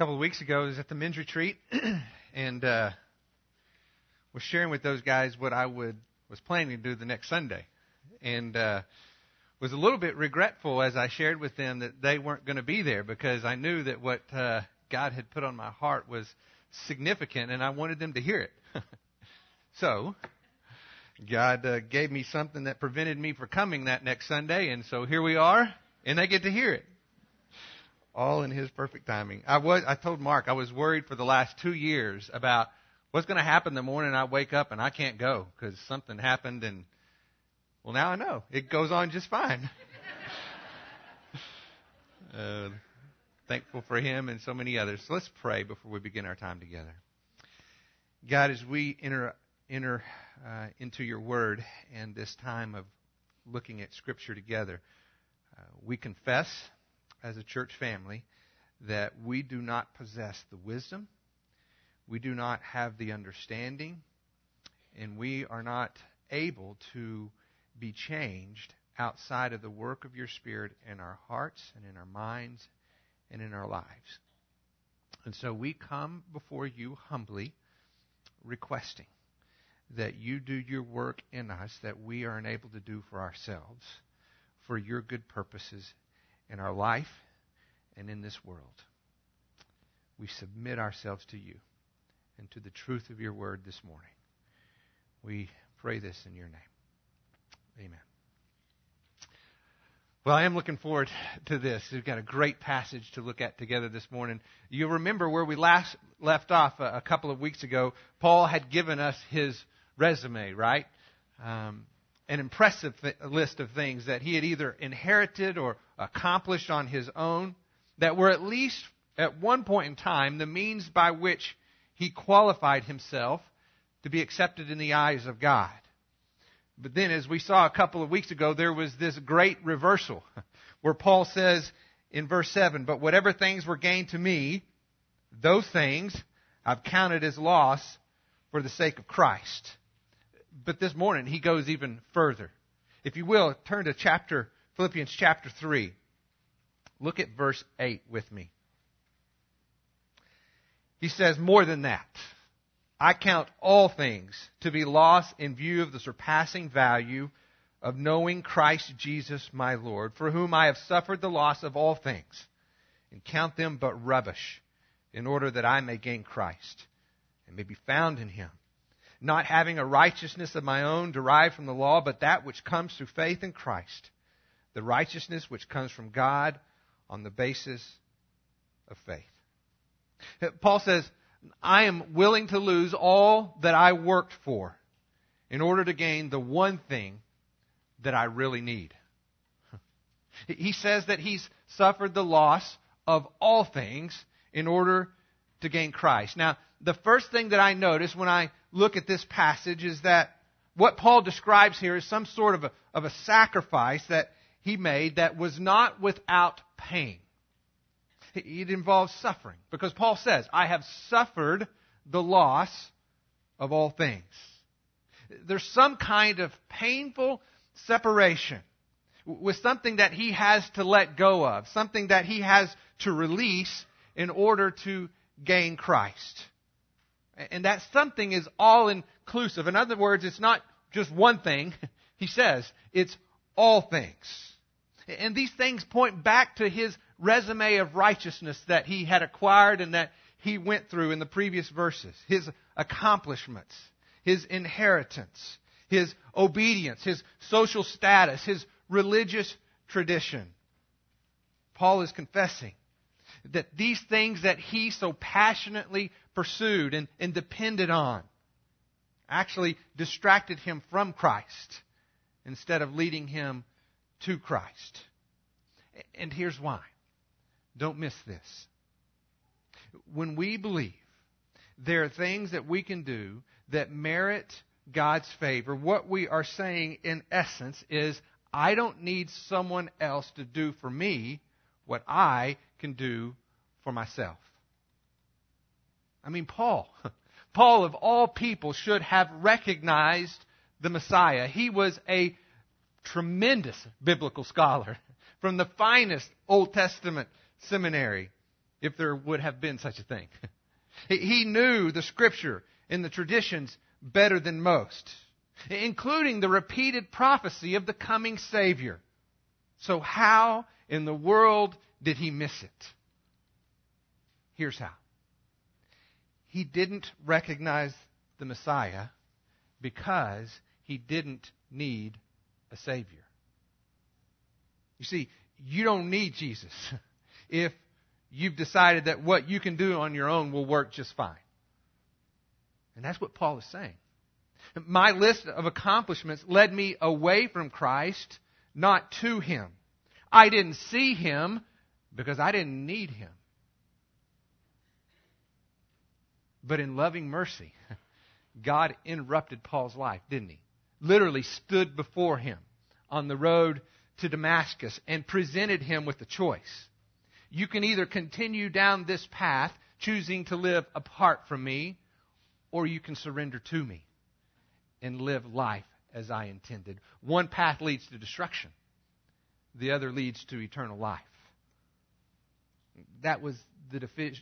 couple of weeks ago, I was at the men's retreat and uh, was sharing with those guys what I would was planning to do the next Sunday, and uh, was a little bit regretful as I shared with them that they weren't going to be there because I knew that what uh, God had put on my heart was significant, and I wanted them to hear it. so. God uh, gave me something that prevented me from coming that next Sunday, and so here we are, and they get to hear it all in his perfect timing. I was I told Mark I was worried for the last 2 years about what's going to happen the morning I wake up and I can't go cuz something happened and well now I know. It goes on just fine. uh, thankful for him and so many others. So let's pray before we begin our time together. God, as we enter enter uh, into your word and this time of looking at scripture together, uh, we confess as a church family that we do not possess the wisdom, we do not have the understanding, and we are not able to be changed outside of the work of your Spirit in our hearts and in our minds and in our lives. And so we come before you humbly, requesting that you do your work in us that we are unable to do for ourselves, for your good purposes in our life and in this world. We submit ourselves to you and to the truth of your word this morning. We pray this in your name. Amen. Well, I am looking forward to this. We've got a great passage to look at together this morning. You remember where we last left off a, couple of weeks ago. Paul had given us his resume, right? Um, an impressive th- list of things that he had either inherited or accomplished on his own that were at least at one point in time the means by which he qualified himself to be accepted in the eyes of God. But then, as we saw a couple of weeks ago, there was this great reversal where Paul says in verse 7 But whatever things were gained to me, those things I've counted as loss for the sake of Christ but this morning he goes even further. If you will, turn to chapter Philippians chapter 3. Look at verse 8 with me. He says, More than that, I count all things to be loss in view of the surpassing value of knowing Christ Jesus my Lord, for whom I have suffered the loss of all things, and count them but rubbish, in order that I may gain Christ, and may be found in him not having a righteousness of my own derived from the law, but that which comes through faith in Christ, the righteousness which comes from God on the basis of faith. Paul says, I am willing to lose all that I worked for in order to gain the one thing that I really need. He says that he's suffered the loss of all things in order to gain Christ. Now, the first thing that I notice when I look at this passage is that what Paul describes here is some sort of a, of a sacrifice that he made that was not without pain. It involves suffering. Because Paul says, I have suffered the loss of all things. There's some kind of painful separation with something that he has to let go of, something that he has to release in order to gain Christ. And that something is all inclusive. In other words, it's not just one thing. He says it's all things. And these things point back to his resume of righteousness that he had acquired and that he went through in the previous verses. His accomplishments, his inheritance, his obedience, his social status, his religious tradition. Paul is confessing that these things that he so passionately pursued and, and depended on actually distracted him from Christ instead of leading him to Christ. And here's why. Don't miss this. When we believe there are things that we can do that merit God's favor, what we are saying in essence is, I don't need someone else to do for me what I can do for myself. I mean, Paul. Paul, of all people, should have recognized the Messiah. He was a tremendous biblical scholar from the finest Old Testament seminary. if there would have been such a thing. He knew the scripture and the traditions better than most, including the repeated prophecy of the coming Savior. So, how in the world did he miss it? Here's how he didn't recognize the Messiah because he didn't need a Savior. You see, you don't need Jesus if you've decided that what you can do on your own will work just fine. And that's what Paul is saying. My list of accomplishments led me away from Christ, not to Him. I didn't see Him because I didn't need Him. But in loving mercy, God interrupted Paul's life, didn't He? Literally stood before him on the road to Damascus and presented him with a choice. You can either continue down this path, choosing to live apart from me, or you can surrender to me and live life as I intended. One path leads to destruction, the other leads to eternal life. That was the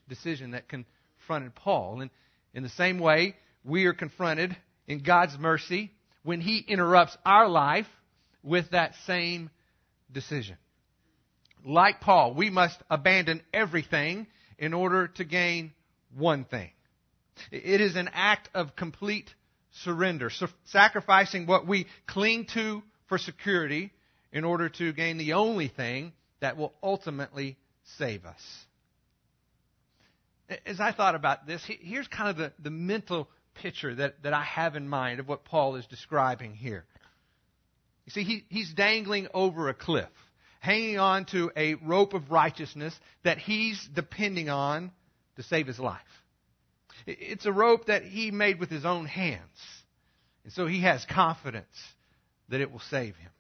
decision that confronted Paul. And in the same way, we are confronted in God's mercy when He interrupts our life with that same decision. Like Paul, we must abandon everything in order to gain one thing. It is an act of complete surrender, sacrificing what we cling to for security in order to gain the only thing that will ultimately save us. As I thought about this, here's kind of the, the mental picture that, that I have in mind of what Paul is describing here. You see, he, he's dangling over a cliff, hanging on to a rope of righteousness that he's depending on to save his life. It's a rope that he made with his own hands. And so he has confidence that it will save him.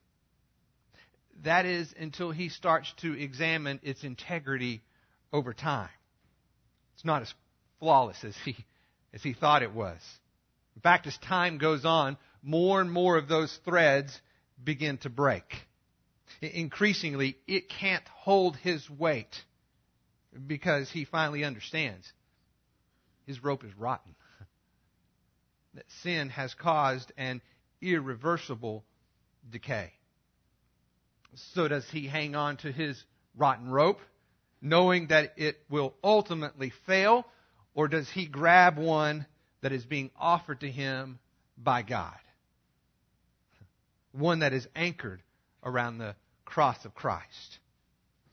That is until he starts to examine its integrity over time. It's not as flawless as he as he thought it was. In fact, as time goes on, more and more of those threads begin to break. Increasingly, it can't hold his weight because he finally understands his rope is rotten. That sin has caused an irreversible decay. So does he hang on to his rotten rope, knowing that it will ultimately fail, or does he grab one that is being offered to him by God? One that is anchored around the cross of Christ.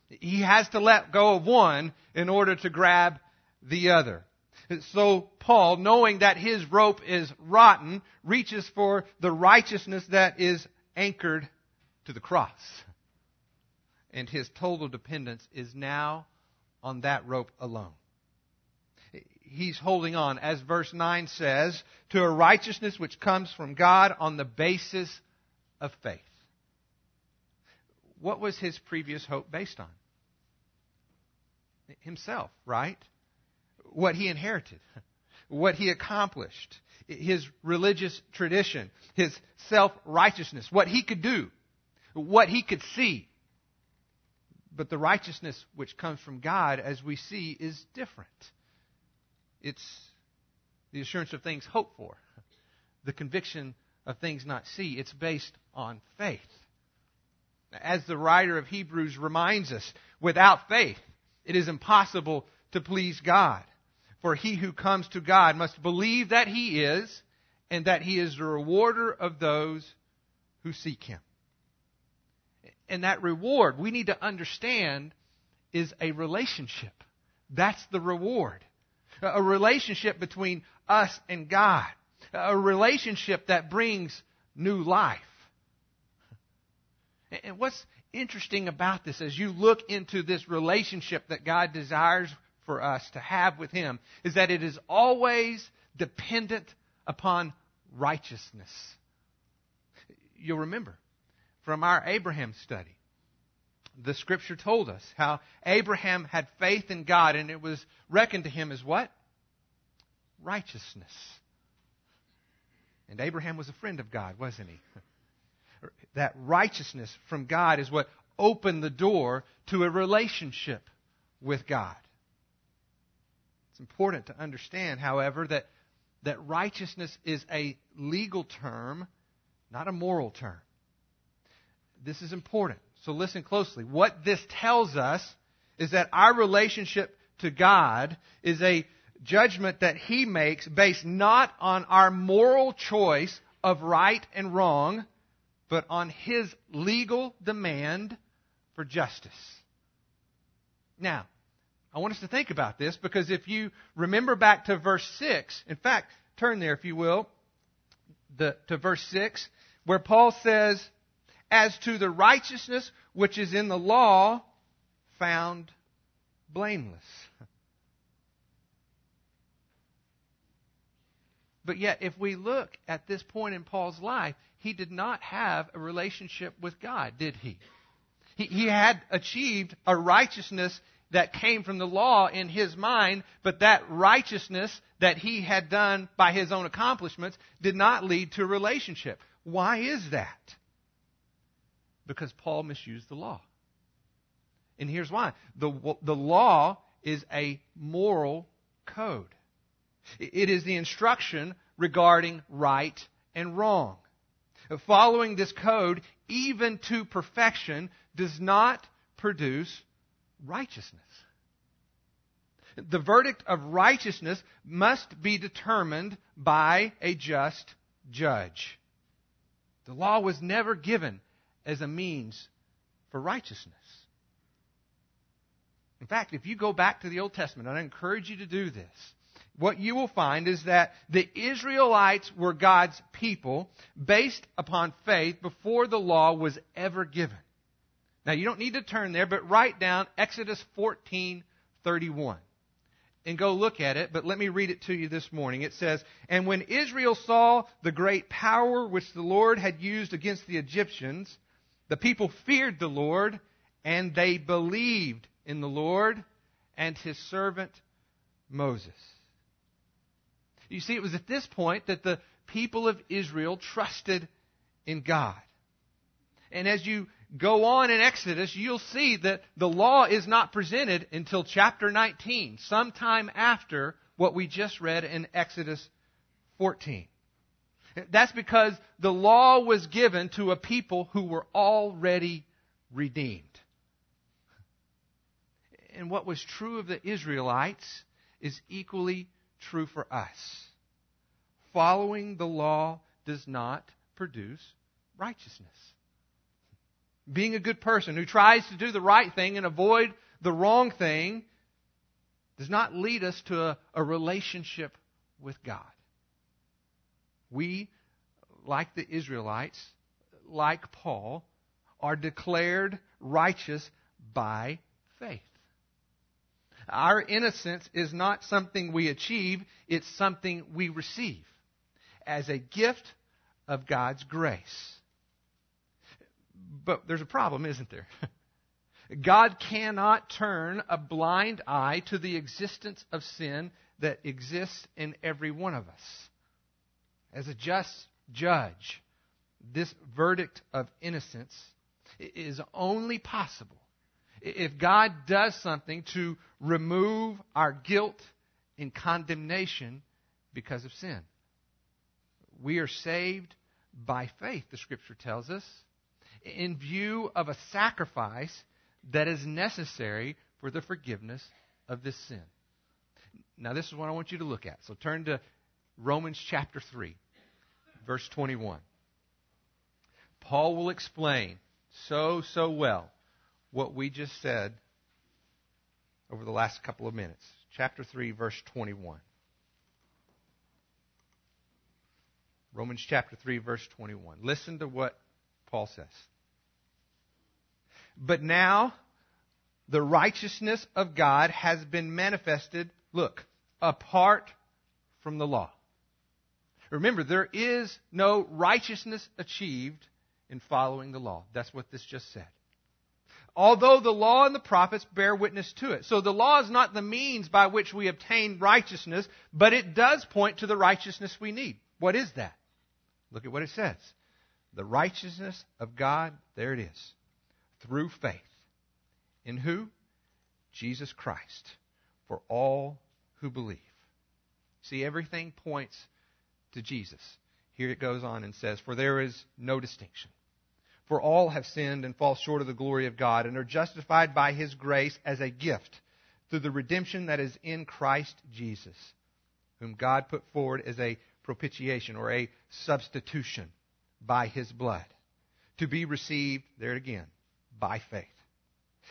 He has to let go of one in order to grab the other. So Paul, knowing that his rope is rotten, reaches for the righteousness that is anchored to the cross. And his total dependence is now on that rope alone he's holding on, as verse 9 says, to a righteousness which comes from God on the basis of faith. What was his previous hope based on? Himself, right? What he inherited, what he accomplished, his religious tradition, his self righteousness, what he could do, what he could see. But the righteousness which comes from God, as we see, is different. It's the assurance of things hoped for, the conviction of things not seen. It's based on faith. As the writer of Hebrews reminds us, without faith, it is impossible to please God. For he who comes to God must believe that he is, and that he is the rewarder of those who seek him. And that reward, we need to understand, is a relationship. That's the reward a relationship between us and God, a relationship that brings new life. And what's interesting about this as you look into this relationship that God desires for us to have with Him is that it is always dependent upon righteousness. You'll remember from our Abraham study the scripture told us how Abraham had faith in God and it was reckoned to him as what? Righteousness. And Abraham was a friend of God, wasn't he? That righteousness from God is what opened the door to a relationship with God. It's important to understand, however, that, that righteousness is a legal term, not a moral term. This is important. So listen closely. What this tells us is that our relationship to God is a judgment that He makes based not on our moral choice of right and wrong, but on His legal demand for justice. Now, I want us to think about this because if you remember back to verse 6, in fact, turn there if you will, the, to verse 6, where Paul says, As to the righteousness which is in the law, found blameless. But yet, if we look at this point in Paul's life, he did not have a relationship with God, did he? He, he had achieved a righteousness that came from the law in his mind, but that righteousness that he had done by his own accomplishments did not lead to a relationship. Why is that? Because Paul misused the law. And here's why the, the law is a moral code, it is the instruction regarding right and wrong. Following this code, even to perfection, does not produce righteousness. The verdict of righteousness must be determined by a just judge. The law was never given as a means for righteousness. In fact, if you go back to the Old Testament, and I encourage you to do this, what you will find is that the Israelites were God's people based upon faith before the law was ever given. Now you don't need to turn there, but write down Exodus 14:31 and go look at it, but let me read it to you this morning. It says, "And when Israel saw the great power which the Lord had used against the Egyptians, the people feared the Lord, and they believed in the Lord and his servant Moses." You see, it was at this point that the people of Israel trusted in God. And as you go on in Exodus, you'll see that the law is not presented until chapter 19, sometime after what we just read in Exodus 14. That's because the law was given to a people who were already redeemed. And what was true of the Israelites is equally true for us. Following the law does not produce righteousness. Being a good person who tries to do the right thing and avoid the wrong thing does not lead us to a, a relationship with God. We, like the Israelites, like Paul, are declared righteous by faith. Our innocence is not something we achieve, it's something we receive as a gift of God's grace. But there's a problem, isn't there? God cannot turn a blind eye to the existence of sin that exists in every one of us. As a just judge, this verdict of innocence is only possible if God does something to remove our guilt and condemnation because of sin. We are saved by faith, the scripture tells us, in view of a sacrifice that is necessary for the forgiveness of this sin. Now, this is what I want you to look at. So turn to Romans chapter 3, verse 21. Paul will explain so, so well what we just said over the last couple of minutes. Chapter 3, verse 21. Romans chapter 3, verse 21. Listen to what Paul says. But now the righteousness of God has been manifested, look, apart from the law. Remember, there is no righteousness achieved in following the law. That's what this just said although the law and the prophets bear witness to it. So the law is not the means by which we obtain righteousness, but it does point to the righteousness we need. What is that? Look at what it says. The righteousness of God, there it is, through faith. In who? Jesus Christ, for all who believe. See, everything points to Jesus. Here it goes on and says, For there is no distinction. For all have sinned and fall short of the glory of God and are justified by his grace as a gift through the redemption that is in Christ Jesus, whom God put forward as a propitiation or a substitution by his blood, to be received, there again, by faith.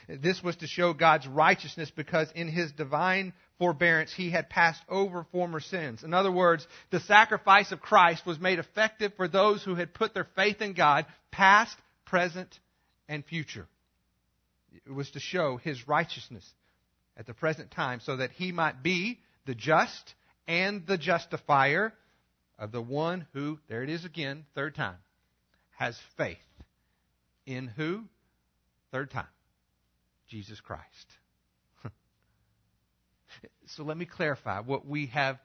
This was to show God's righteousness because in his divine forbearance he had passed over former sins. In other words, the sacrifice of Christ was made effective for those who had put their faith in God, past, present, and future. It was to show his righteousness at the present time so that he might be the just and the justifier of the one who, there it is again, third time, has faith. In who? Third time. Jesus Christ. so let me clarify what we have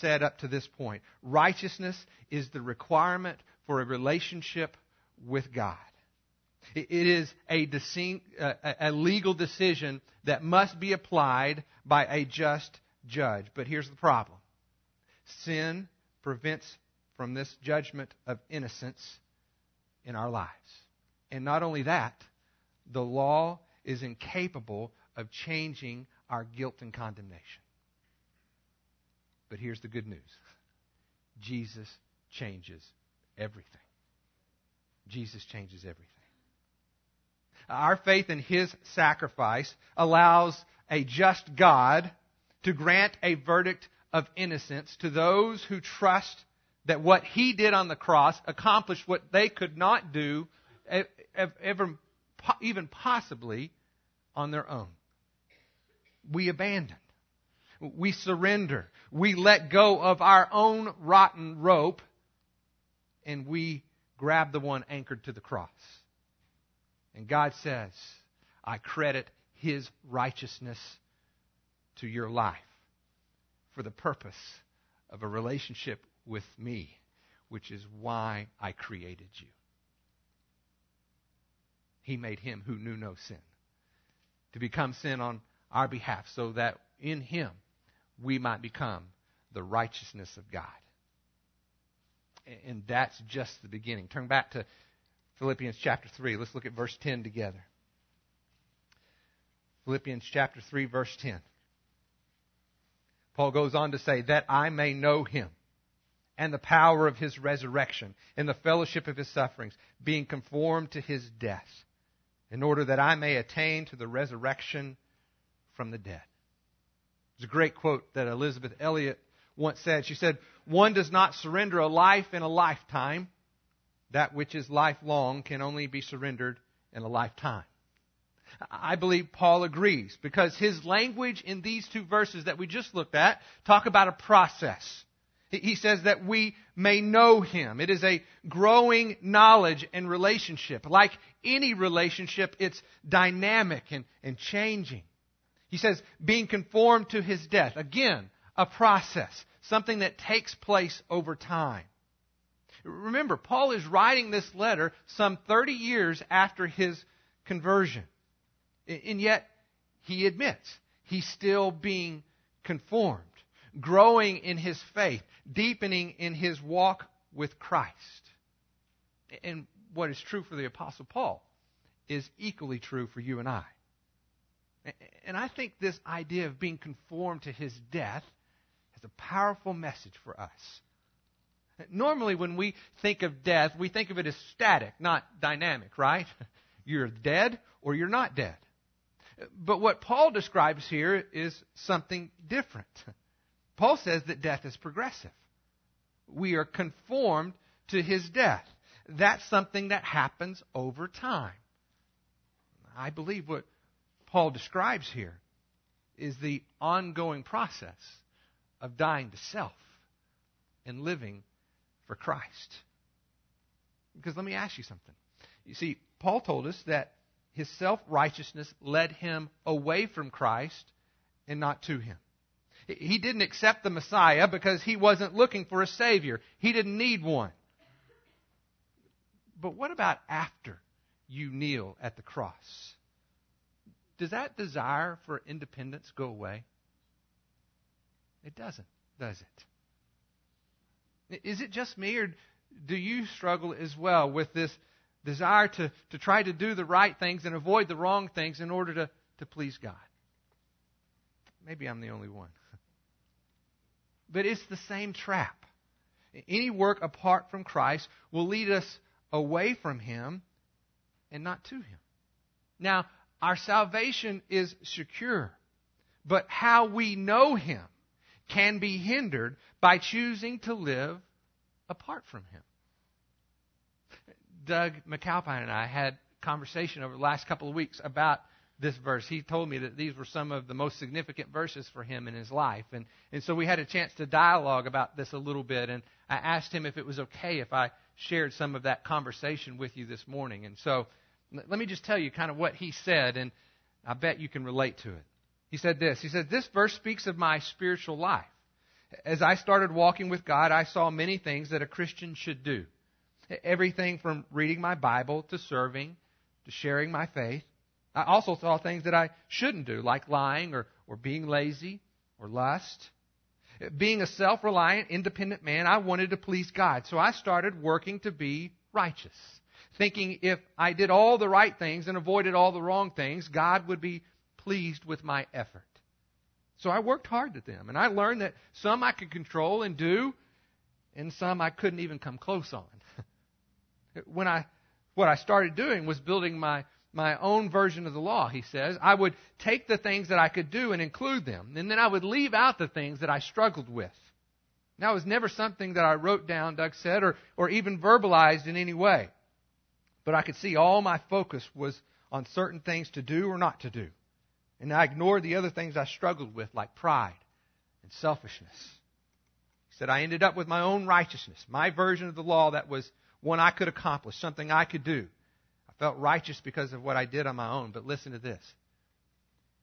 said up to this point. Righteousness is the requirement for a relationship with God. It is uh, a, a, legal decision that must be applied by a just judge. But here's the problem sin prevents from this judgment of innocence in our lives. And not only that, the law is incapable of changing our guilt and condemnation. But here's the good news Jesus changes everything. Jesus changes everything. Our faith in His sacrifice allows a just God to grant a verdict of innocence to those who trust that what He did on the cross accomplished what they could not do ever, even possibly on their own. We abandon. We surrender. We let go of our own rotten rope and we grab the one anchored to the cross. And God says, I credit His righteousness to your life for the purpose of a relationship with me, which is why I created you. He made him who knew no sin to become sin on our behalf so that in him we might become the righteousness of God. And that's just the beginning. Turn back to Philippians chapter 3. Let's look at verse 10 together. Philippians chapter 3, verse 10. Paul goes on to say, That I may know him and the power of his resurrection and the fellowship of his sufferings, being conformed to his death, in order that I may attain to the resurrection from the dead. It's a great quote that Elisabeth Elliot once said. She said, One does not surrender a life in a lifetime. That which is lifelong can only be surrendered in a lifetime. I believe Paul agrees because his language in these two verses that we just looked at talk about a process. He says that we may know him. It is a growing knowledge and relationship. Like any relationship, it's dynamic and, and changing. He says, being conformed to his death. Again, a process, something that takes place over time. Remember, Paul is writing this letter some 30 years after his conversion. And yet, he admits he's still being conformed, growing in his faith, deepening in his walk with Christ. And what is true for the Apostle Paul is equally true for you and I. And I think this idea of being conformed to his death has a powerful message for us. Normally, when we think of death, we think of it as static, not dynamic, right? You're dead or you're not dead. But what Paul describes here is something different. Paul says that death is progressive. We are conformed to his death. That's something that happens over time. I believe what Paul describes here is the ongoing process of dying to self and living for Christ. Because let me ask you something. You see, Paul told us that his self righteousness led him away from Christ and not to him. He didn't accept the Messiah because he wasn't looking for a Savior. He didn't need one. But what about after you kneel at the cross? Does that desire for independence go away? It doesn't, does it? Is it just me, or do you struggle as well with this desire to, to try to do the right things and avoid the wrong things in order to, to please God? Maybe I'm the only one. But it's the same trap. Any work apart from Christ will lead us away from Him and not to Him. Now, our salvation is secure, but how we know Him can be hindered by choosing to live apart from Him. Doug McAlpine and I had a conversation over the last couple of weeks about this verse. He told me that these were some of the most significant verses for him in his life. And, and so we had a chance to dialogue about this a little bit. And I asked him if it was okay if I shared some of that conversation with you this morning. And so let me just tell you kind of what he said, and I bet you can relate to it. He said this He said, This verse speaks of my spiritual life. As I started walking with God, I saw many things that a Christian should do. Everything from reading my Bible to serving to sharing my faith. I also saw things that I shouldn't do, like lying or, or being lazy or lust. Being a self reliant, independent man, I wanted to please God. So I started working to be righteous, thinking if I did all the right things and avoided all the wrong things, God would be pleased with my effort. So I worked hard at them, and I learned that some I could control and do, and some I couldn't even come close on. when I, what I started doing was building my my own version of the law, he says. I would take the things that I could do and include them, and then I would leave out the things that I struggled with. That was never something that I wrote down, Doug said, or, or even verbalized in any way. But I could see all my focus was on certain things to do or not to do. And I ignored the other things I struggled with, like pride and selfishness. He said, I ended up with my own righteousness, my version of the law that was one I could accomplish, something I could do felt righteous because of what I did on my own. But listen to this.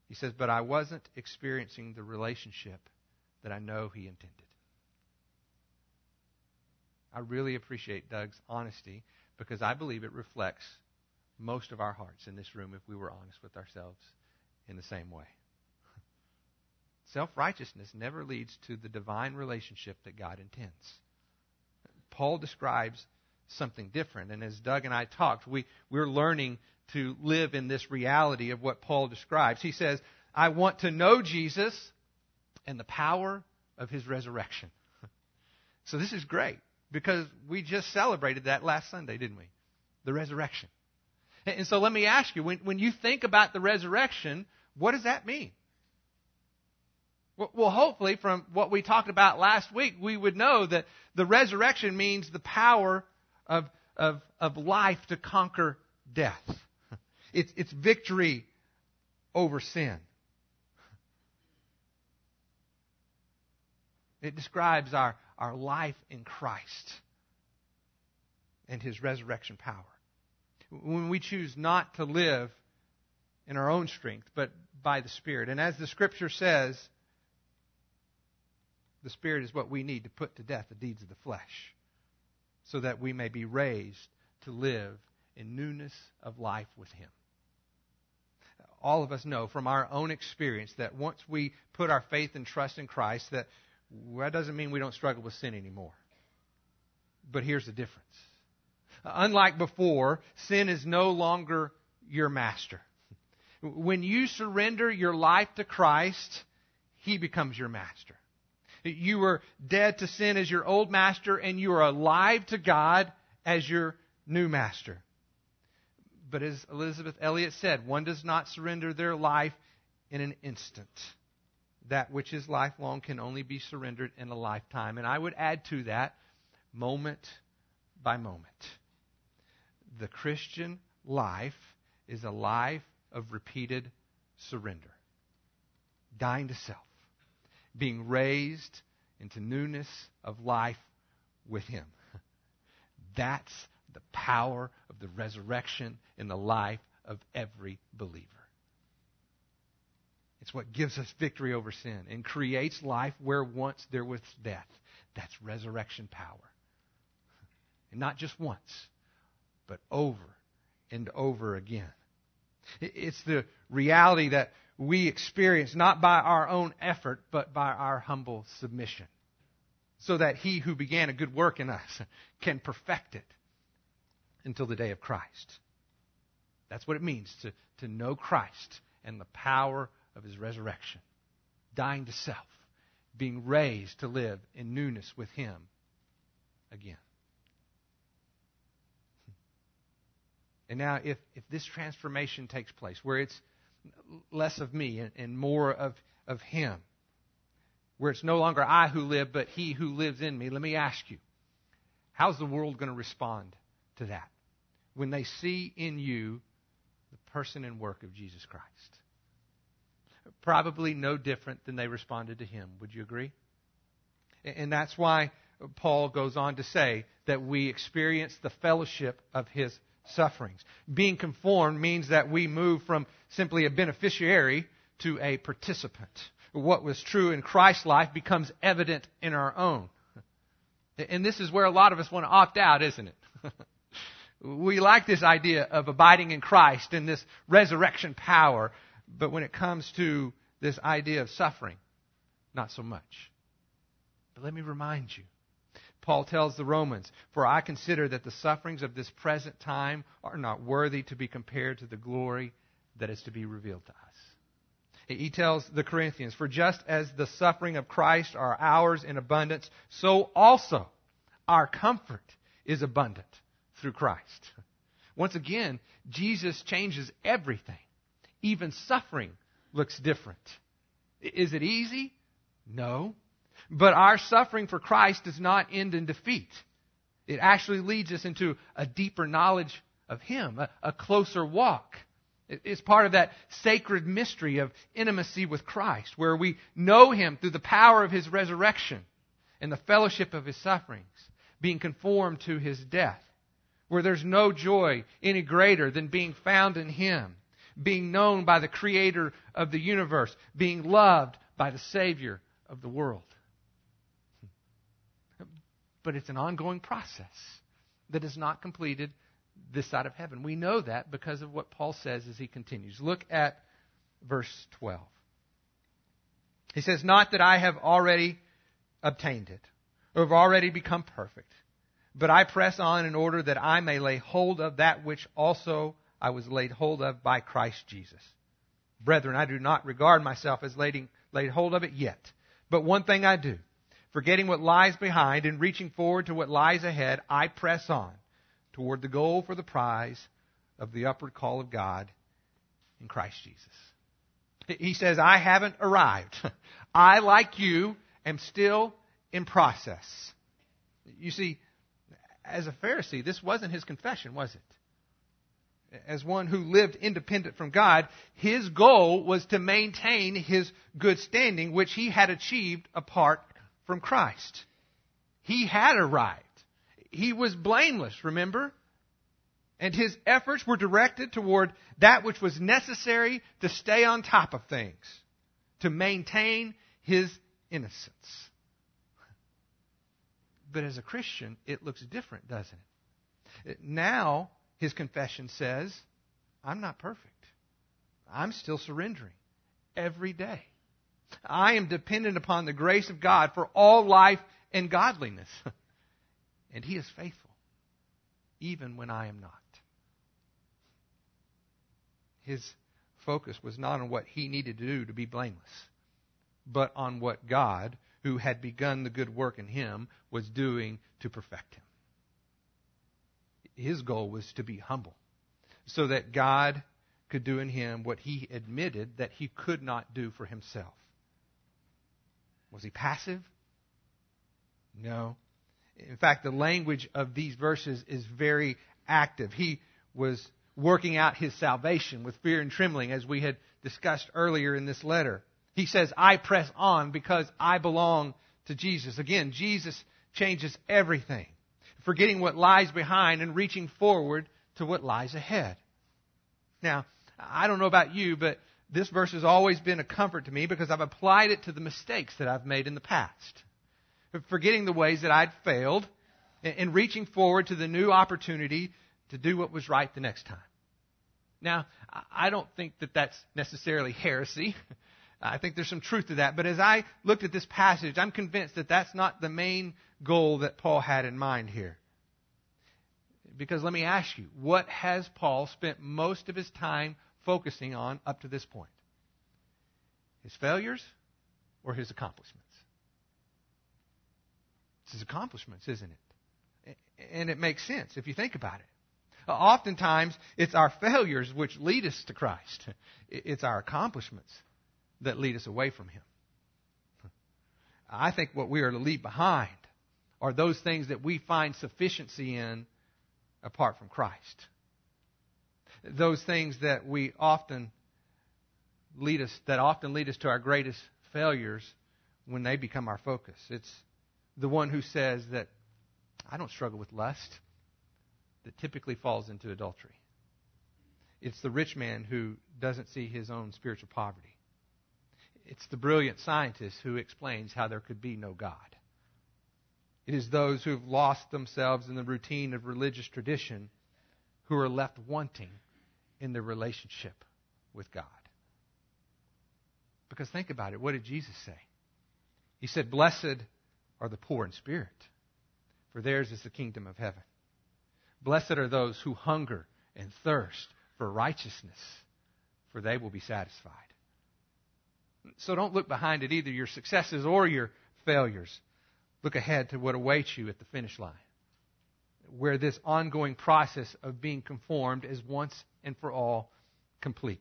He says, But I wasn't experiencing the relationship that I know He intended. I really appreciate Doug's honesty because I believe it reflects most of our hearts in this room if we were honest with ourselves in the same way. Self righteousness never leads to the divine relationship that God intends. Paul describes something different. And as Doug and I talked, we, we're learning to live in this reality of what Paul describes. He says, I want to know Jesus and the power of his resurrection. so this is great because we just celebrated that last Sunday, didn't we? The resurrection. And so let me ask you, when, when you think about the resurrection, what does that mean? Well, hopefully, from what we talked about last week, we would know that the resurrection means the power of, of, of life to conquer death. It's, it's victory over sin. It describes our, our life in Christ and his resurrection power. When we choose not to live in our own strength, but by the Spirit. And as the Scripture says, the Spirit is what we need to put to death the deeds of the flesh so that we may be raised to live in newness of life with Him. All of us know from our own experience that once we put our faith and trust in Christ, that that doesn't mean we don't struggle with sin anymore. But here's the difference. Unlike before, sin is no longer your master. When you surrender your life to Christ, He becomes your master. You were dead to sin as your old master, and you are alive to God as your new master. But as Elisabeth Elliot said, one does not surrender their life in an instant. That which is lifelong can only be surrendered in a lifetime. And I would add to that, moment by moment. The Christian life is a life of repeated surrender, dying to self being raised into newness of life with Him. That's the power of the resurrection in the life of every believer. It's what gives us victory over sin and creates life where once there was death. That's resurrection power. And not just once, but over and over again. It's the reality that we experience not by our own effort, but by our humble submission. So that he who began a good work in us can perfect it until the day of Christ. That's what it means to, to know Christ and the power of his resurrection. Dying to self, being raised to live in newness with him again. And now, if, if this transformation takes place, where it's less of me and, and more of, of Him, where it's no longer I who live, but He who lives in me, let me ask you, how's the world going to respond to that when they see in you the person and work of Jesus Christ? Probably no different than they responded to Him. Would you agree? And that's why Paul goes on to say that we experience the fellowship of His sufferings. Being conformed means that we move from simply a beneficiary to a participant. What was true in Christ's life becomes evident in our own. And this is where a lot of us want to opt out, isn't it? we like this idea of abiding in Christ and this resurrection power, but when it comes to this idea of suffering, not so much. But let me remind you Paul tells the Romans, For I consider that the sufferings of this present time are not worthy to be compared to the glory that is to be revealed to us. He tells the Corinthians, For just as the suffering of Christ are ours in abundance, so also our comfort is abundant through Christ. Once again, Jesus changes everything. Even suffering looks different. Is it easy? No. But our suffering for Christ does not end in defeat. It actually leads us into a deeper knowledge of Him, a, a closer walk. It's part of that sacred mystery of intimacy with Christ, where we know Him through the power of His resurrection and the fellowship of His sufferings, being conformed to His death, where there's no joy any greater than being found in Him, being known by the Creator of the universe, being loved by the Savior of the world but it's an ongoing process that is not completed this side of heaven. We know that because of what Paul says as he continues. Look at verse 12. He says, Not that I have already obtained it, or have already become perfect, but I press on in order that I may lay hold of that which also I was laid hold of by Christ Jesus. Brethren, I do not regard myself as laid, laid hold of it yet. But one thing I do Forgetting what lies behind and reaching forward to what lies ahead, I press on toward the goal for the prize of the upward call of God in Christ Jesus. He says, I haven't arrived. I, like you, am still in process. You see, as a Pharisee, this wasn't his confession, was it? As one who lived independent from God, his goal was to maintain his good standing, which he had achieved apart from Christ. He had arrived. He was blameless, remember? And his efforts were directed toward that which was necessary to stay on top of things, to maintain his innocence. But as a Christian, it looks different, doesn't it? Now, his confession says, I'm not perfect. I'm still surrendering every day. I am dependent upon the grace of God for all life and godliness. and He is faithful, even when I am not. His focus was not on what he needed to do to be blameless, but on what God, who had begun the good work in him, was doing to perfect him. His goal was to be humble, so that God could do in him what he admitted that he could not do for himself. Was he passive? No. In fact, the language of these verses is very active. He was working out his salvation with fear and trembling, as we had discussed earlier in this letter. He says, I press on because I belong to Jesus. Again, Jesus changes everything, forgetting what lies behind and reaching forward to what lies ahead. Now, I don't know about you, but this verse has always been a comfort to me because I've applied it to the mistakes that I've made in the past. Forgetting the ways that I'd failed and reaching forward to the new opportunity to do what was right the next time. Now, I don't think that that's necessarily heresy. I think there's some truth to that. But as I looked at this passage, I'm convinced that that's not the main goal that Paul had in mind here. Because let me ask you, what has Paul spent most of his time focusing on up to this point? His failures or his accomplishments? It's his accomplishments, isn't it? And it makes sense if you think about it. Oftentimes, it's our failures which lead us to Christ. It's our accomplishments that lead us away from Him. I think what we are to leave behind are those things that we find sufficiency in apart from Christ. Those things that we often lead us, that often lead us to our greatest failures when they become our focus. It's the one who says that I don't struggle with lust that typically falls into adultery. It's the rich man who doesn't see his own spiritual poverty. It's the brilliant scientist who explains how there could be no God. It is those who have lost themselves in the routine of religious tradition who are left wanting in their relationship with God. Because think about it. What did Jesus say? He said, Blessed are the poor in spirit, for theirs is the kingdom of heaven. Blessed are those who hunger and thirst for righteousness, for they will be satisfied. So don't look behind at either your successes or your failures. Look ahead to what awaits you at the finish line, where this ongoing process of being conformed is once and for all complete,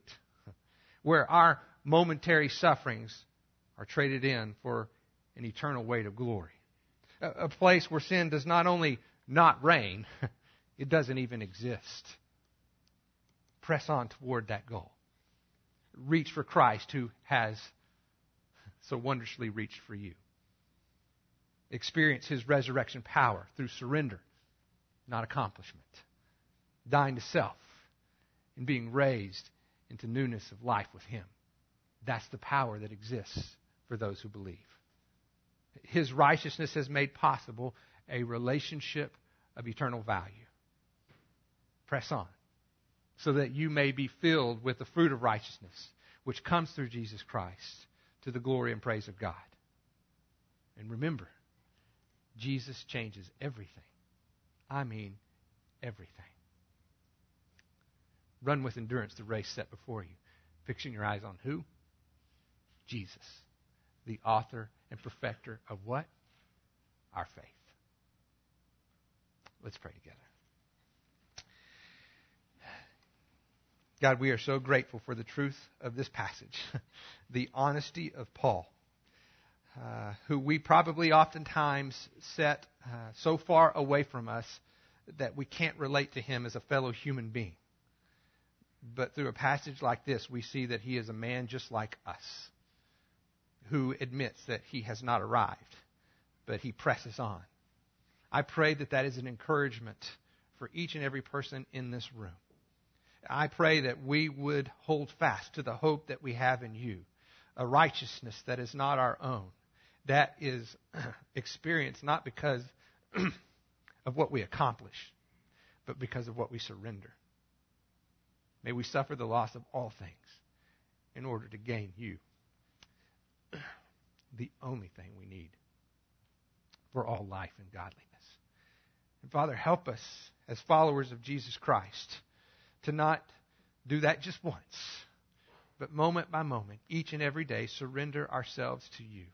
where our momentary sufferings are traded in for an eternal weight of glory. A, place where sin does not only not reign, It doesn't even exist. Press on toward that goal. Reach for Christ who has so wondrously reached for you. Experience his resurrection power through surrender, not accomplishment. Dying to self and being raised into newness of life with him. That's the power that exists for those who believe. His righteousness has made possible a relationship of eternal value. Press on so that you may be filled with the fruit of righteousness which comes through Jesus Christ to the glory and praise of God. And remember, Jesus changes everything. I mean, everything. Run with endurance the race set before you, fixing your eyes on who? Jesus, the author and perfecter of what? Our faith. Let's pray together. God, we are so grateful for the truth of this passage, the honesty of Paul, uh, who we probably oftentimes set uh, so far away from us that we can't relate to him as a fellow human being. But through a passage like this, we see that he is a man just like us, who admits that he has not arrived, but he presses on. I pray that that is an encouragement for each and every person in this room I pray that we would hold fast to the hope that we have in you, a righteousness that is not our own, that is experienced not because of what we accomplish, but because of what we surrender. May we suffer the loss of all things in order to gain you, the only thing we need for all life and godliness. And Father, help us as followers of Jesus Christ to not do that just once, but moment by moment, each and every day, surrender ourselves to you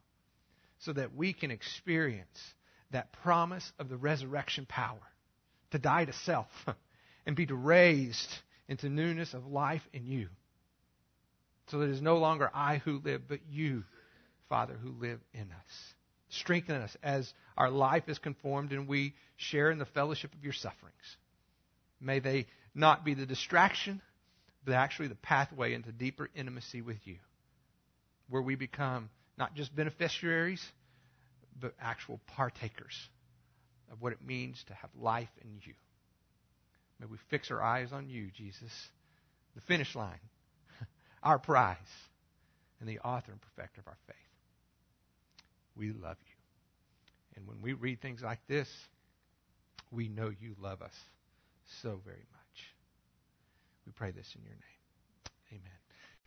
so that we can experience that promise of the resurrection power to die to self and be raised into newness of life in you. So that it is no longer I who live, but you, Father, who live in us. Strengthen us as our life is conformed and we share in the fellowship of your sufferings. May they not be the distraction, but actually the pathway into deeper intimacy with you, where we become not just beneficiaries, but actual partakers of what it means to have life in you. May we fix our eyes on you, Jesus, the finish line, our prize, and the author and perfecter of our faith. We love you. And when we read things like this, we know you love us so very much. We pray this in your name. Amen.